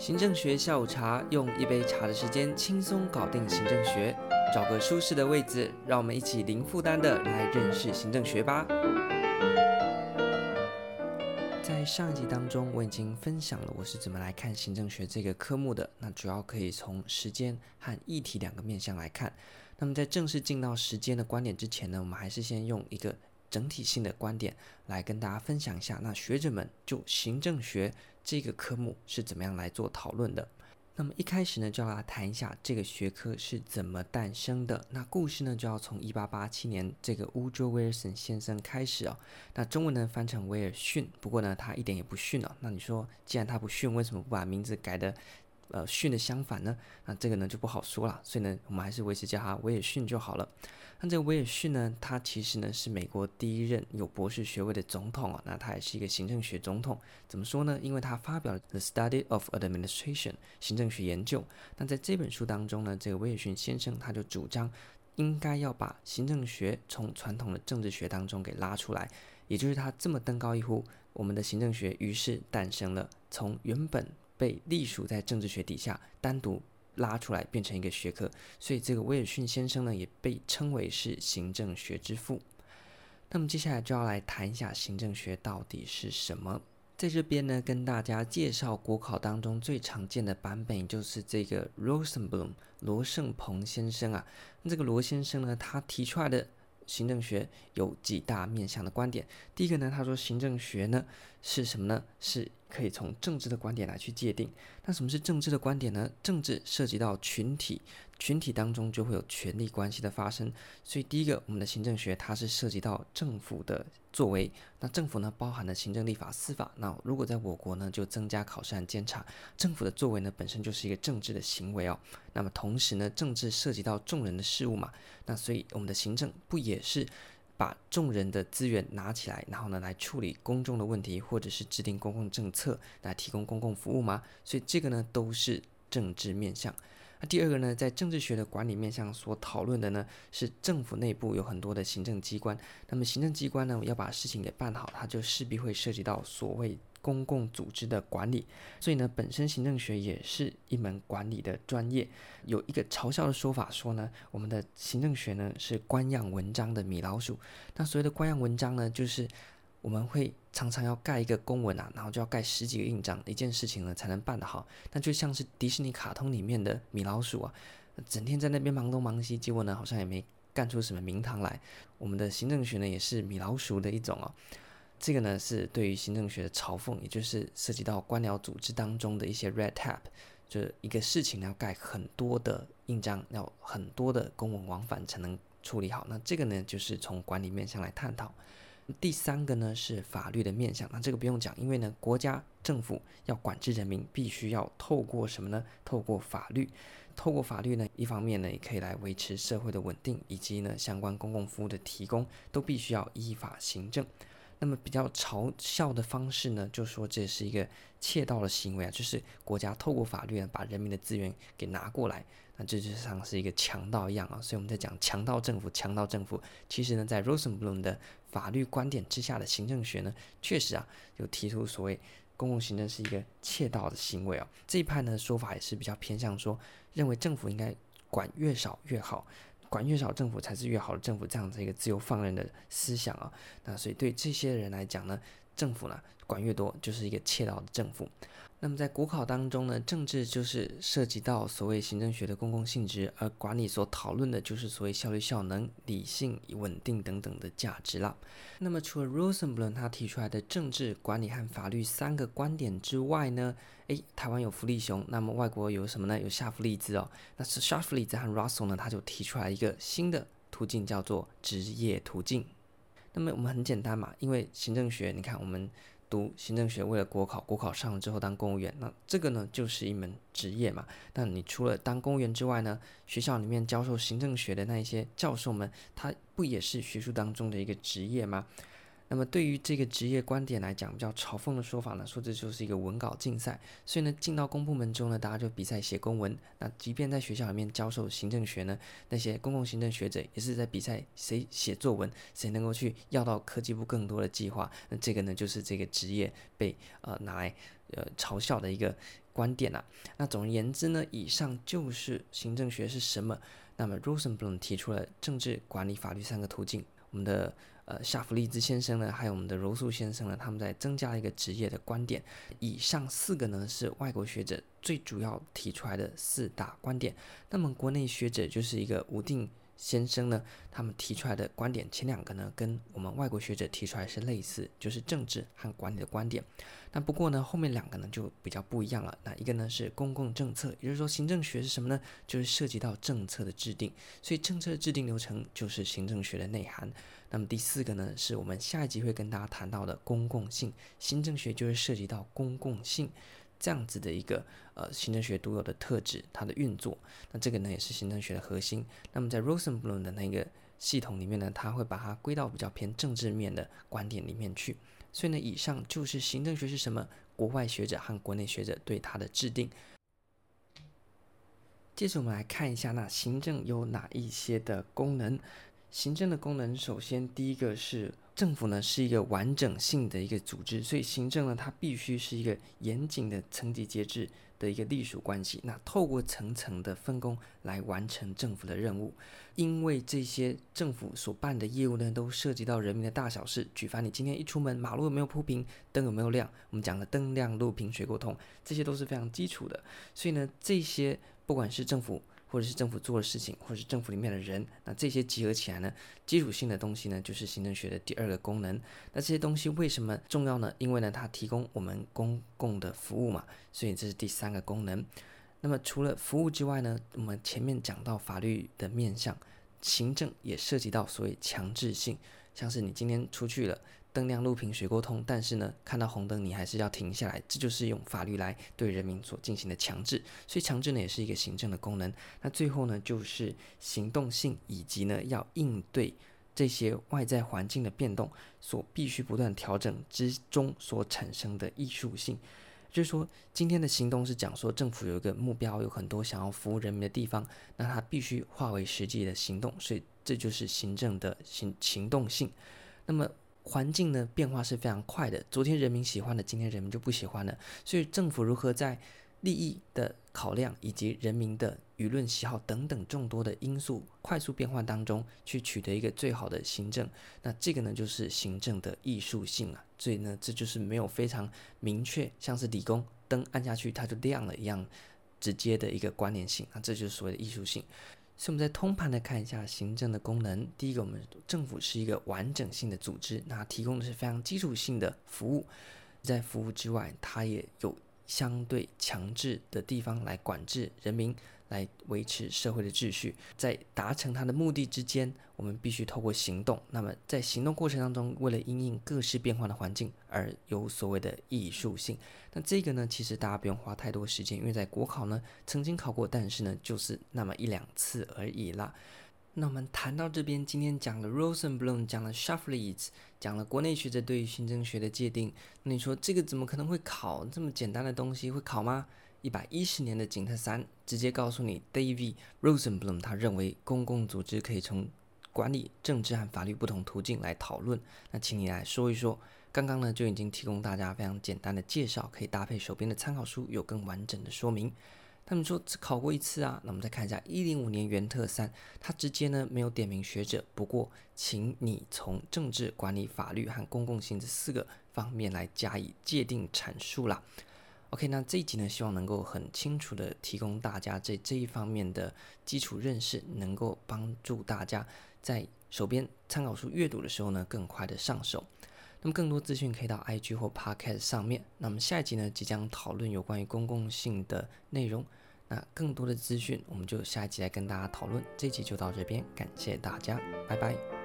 行政学下午茶，用一杯茶的时间轻松搞定行政学。找个舒适的位置，让我们一起零负担的来认识行政学吧。在上一集当中，我已经分享了我是怎么来看行政学这个科目的。那主要可以从时间和议题两个面向来看。那么在正式进到时间的观点之前呢，我们还是先用一个整体性的观点来跟大家分享一下。那学者们就行政学。这个科目是怎么样来做讨论的？那么一开始呢，就要来谈一下这个学科是怎么诞生的。那故事呢，就要从一八八七年这个乌卓威尔森先生开始哦。那中文呢翻成威尔逊，不过呢他一点也不逊哦。那你说，既然他不逊，为什么不把名字改的呃逊的相反呢？那这个呢就不好说了。所以呢，我们还是维持叫他威尔逊就好了。那这个威尔逊呢，他其实呢是美国第一任有博士学位的总统啊，那他也是一个行政学总统。怎么说呢？因为他发表了《The Study of Administration》行政学研究。那在这本书当中呢，这个威尔逊先生他就主张，应该要把行政学从传统的政治学当中给拉出来。也就是他这么登高一呼，我们的行政学于是诞生了，从原本被隶属在政治学底下单独。拉出来变成一个学科，所以这个威尔逊先生呢也被称为是行政学之父。那么接下来就要来谈一下行政学到底是什么。在这边呢，跟大家介绍国考当中最常见的版本，就是这个 Rosenblum 罗胜鹏先生啊。那这个罗先生呢，他提出来的行政学有几大面向的观点。第一个呢，他说行政学呢是什么呢？是可以从政治的观点来去界定。那什么是政治的观点呢？政治涉及到群体，群体当中就会有权力关系的发生。所以第一个，我们的行政学它是涉及到政府的作为。那政府呢，包含了行政、立法、司法。那如果在我国呢，就增加考试和监察。政府的作为呢，本身就是一个政治的行为哦。那么同时呢，政治涉及到众人的事物嘛。那所以我们的行政不也是？把众人的资源拿起来，然后呢，来处理公众的问题，或者是制定公共政策，来提供公共服务吗？所以这个呢，都是政治面向。那第二个呢，在政治学的管理面上所讨论的呢，是政府内部有很多的行政机关，那么行政机关呢，要把事情给办好，它就势必会涉及到所谓。公共组织的管理，所以呢，本身行政学也是一门管理的专业。有一个嘲笑的说法说呢，我们的行政学呢是官样文章的米老鼠。那所谓的官样文章呢，就是我们会常常要盖一个公文啊，然后就要盖十几个印章，一件事情呢才能办得好。那就像是迪士尼卡通里面的米老鼠啊，整天在那边忙东忙西，结果呢好像也没干出什么名堂来。我们的行政学呢也是米老鼠的一种哦。这个呢是对于行政学的嘲讽，也就是涉及到官僚组织当中的一些 red tap，就是一个事情要盖很多的印章，要很多的公文往返才能处理好。那这个呢就是从管理面向来探讨。第三个呢是法律的面向，那这个不用讲，因为呢国家政府要管制人民，必须要透过什么呢？透过法律，透过法律呢，一方面呢也可以来维持社会的稳定，以及呢相关公共服务的提供都必须要依法行政。那么比较嘲笑的方式呢，就说这是一个窃盗的行为啊，就是国家透过法律呢把人民的资源给拿过来，那这就像是一个强盗一样啊。所以我们在讲强盗政府，强盗政府，其实呢，在 Rosenblum 的法律观点之下的行政学呢，确实啊有提出所谓公共行政是一个窃盗的行为啊。这一派呢说法也是比较偏向说，认为政府应该管越少越好。管越少，政府才是越好的政府，这样子一个自由放任的思想啊。那所以对这些人来讲呢，政府呢管越多，就是一个窃盗的政府。那么在国考当中呢，政治就是涉及到所谓行政学的公共性质，而管理所讨论的就是所谓效率、效能、理性、稳定等等的价值啦。那么除了 Rosenblum 他提出来的政治、管理和法律三个观点之外呢，诶，台湾有福利熊，那么外国有什么呢？有夏弗利兹哦。那是夏弗利兹和 Russell 呢，他就提出来一个新的途径，叫做职业途径。那么我们很简单嘛，因为行政学，你看我们。读行政学，为了国考，国考上了之后当公务员，那这个呢就是一门职业嘛。那你除了当公务员之外呢，学校里面教授行政学的那一些教授们，他不也是学术当中的一个职业吗？那么对于这个职业观点来讲，比较嘲讽的说法呢，说这就是一个文稿竞赛。所以呢，进到公部门中呢，大家就比赛写公文。那即便在学校里面教授行政学呢，那些公共行政学者也是在比赛谁写作文，谁能够去要到科技部更多的计划。那这个呢，就是这个职业被呃拿来呃嘲笑的一个观点啦、啊。那总而言之呢，以上就是行政学是什么。那么 Rosenblum 提出了政治、管理、法律三个途径。我们的呃夏弗利兹先生呢，还有我们的柔素先生呢，他们在增加了一个职业的观点。以上四个呢是外国学者最主要提出来的四大观点。那么国内学者就是一个无定先生呢，他们提出来的观点，前两个呢跟我们外国学者提出来是类似，就是政治和管理的观点。那不过呢，后面两个呢就比较不一样了。那一个呢是公共政策，也就是说行政学是什么呢？就是涉及到政策的制定，所以政策制定流程就是行政学的内涵。那么第四个呢是我们下一集会跟大家谈到的公共性，行政学就是涉及到公共性这样子的一个呃行政学独有的特质，它的运作。那这个呢也是行政学的核心。那么在 Rosenblum 的那个系统里面呢，他会把它归到比较偏政治面的观点里面去。所以呢，以上就是行政学是什么，国外学者和国内学者对它的制定。接着我们来看一下，那行政有哪一些的功能？行政的功能，首先第一个是政府呢是一个完整性的一个组织，所以行政呢它必须是一个严谨的层级节制的一个隶属关系。那透过层层的分工来完成政府的任务。因为这些政府所办的业务呢，都涉及到人民的大小事。举凡你今天一出门，马路有没有铺平，灯有没有亮，我们讲的灯亮路平水沟通，这些都是非常基础的。所以呢，这些不管是政府或者是政府做的事情，或者是政府里面的人，那这些集合起来呢，基础性的东西呢，就是行政学的第二个功能。那这些东西为什么重要呢？因为呢，它提供我们公共的服务嘛，所以这是第三个功能。那么除了服务之外呢，我们前面讲到法律的面向，行政也涉及到所谓强制性，像是你今天出去了，灯亮路平水沟通，但是呢，看到红灯你还是要停下来，这就是用法律来对人民所进行的强制，所以强制呢也是一个行政的功能。那最后呢就是行动性以及呢要应对这些外在环境的变动所必须不断调整之中所产生的艺术性。就是说，今天的行动是讲说政府有一个目标，有很多想要服务人民的地方，那它必须化为实际的行动，所以这就是行政的行行动性。那么环境呢，变化是非常快的，昨天人民喜欢的，今天人民就不喜欢了，所以政府如何在利益的考量以及人民的舆论喜好等等众多的因素快速变换当中，去取得一个最好的行政，那这个呢就是行政的艺术性啊。所以呢，这就是没有非常明确，像是理工灯按下去它就亮了一样直接的一个关联性啊，这就是所谓的艺术性。所以我们再通盘的看一下行政的功能，第一个，我们政府是一个完整性的组织，那提供的是非常基础性的服务，在服务之外，它也有。相对强制的地方来管制人民，来维持社会的秩序，在达成它的目的之间，我们必须透过行动。那么在行动过程当中，为了因应各式变化的环境而有所谓的艺术性。那这个呢，其实大家不用花太多时间，因为在国考呢曾经考过，但是呢就是那么一两次而已啦。那我们谈到这边，今天讲了 Rosenblum，讲了 Shaflitz，讲了国内学者对于行政学的界定。那你说这个怎么可能会考？这么简单的东西会考吗？一百一十年的景特三直接告诉你，David Rosenblum 他认为公共组织可以从管理、政治和法律不同途径来讨论。那请你来说一说，刚刚呢就已经提供大家非常简单的介绍，可以搭配手边的参考书，有更完整的说明。他们说只考过一次啊，那我们再看一下一零五年元特三，他直接呢没有点名学者，不过请你从政治、管理、法律和公共性这四个方面来加以界定阐述啦。OK，那这一集呢，希望能够很清楚的提供大家这这一方面的基础认识，能够帮助大家在手边参考书阅读的时候呢，更快的上手。那么更多资讯可以到 IG 或 Podcast 上面。那么下一集呢，即将讨论有关于公共性的内容。那更多的资讯，我们就下一集来跟大家讨论。这一集就到这边，感谢大家，拜拜。